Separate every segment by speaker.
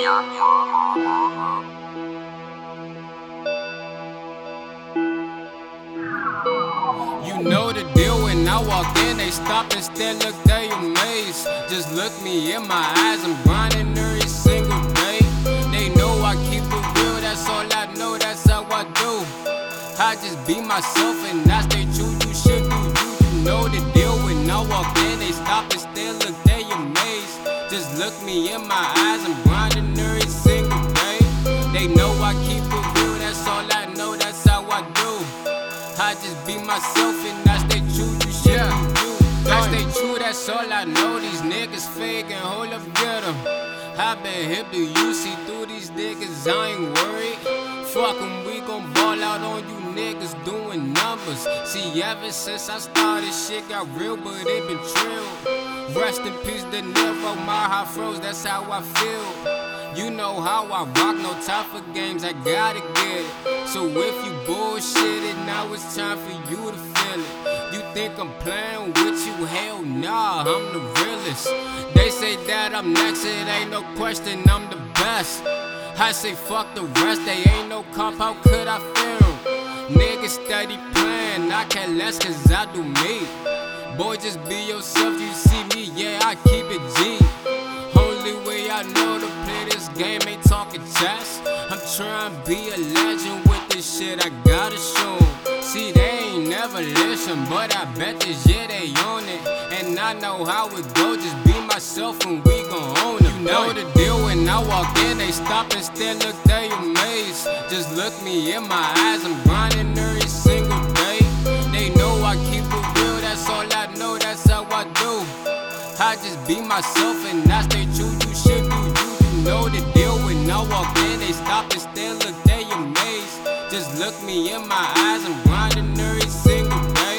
Speaker 1: You know the deal when I walk in, they stop and stare, look, they amazed. Just look me in my eyes, I'm grinding every single day. They know I keep it real, that's all I know, that's how I do. I just be myself and I stay true, you should do you. You know the deal when I walk in, they stop and stare, look, they amazed. Just look me in my eyes, I just be myself and I stay true, you should
Speaker 2: Yeah.
Speaker 1: do. I stay true, that's all I know. These niggas fake and hold up, get 'em. I been hip to you, see through these niggas, I ain't worried. Fuck 'em, we gon' ball out on you niggas doing numbers. See, ever since I started, shit got real, but it been trill. Rest in peace, De Niro, my high froze, that's how I feel. You know how I rock, no time for games, I gotta get it. So if you bullshitted, now it's time for you to feel it. You think I'm playing with you? Hell nah, I'm the realest. They say that I'm next, it ain't no question, I'm the best. I say fuck the rest, they ain't no comp, how could I feel? Niggas steady playing, I care less cause I do me. Boy, just be yourself, you see me, yeah, I keep it G. Only way I know to play this game ain't talking chess. I'm trying to be a shit, I gotta show 'em. See, they ain't never listen, but I bet this year they on it. And I know how it go, just be myself and we gon' own it. You know the deal when I walk in, they stop and stare, look, they amazed. Just look me in my eyes, I'm grinding every single day. They know I keep it real, that's all I know, that's how I do. I just be myself and I stay look me in my eyes, I'm grinding every single day.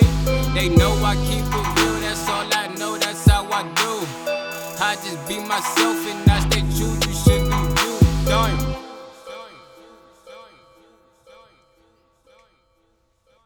Speaker 1: They know I keep it real, that's all I know, that's how I do. I just be myself and I stay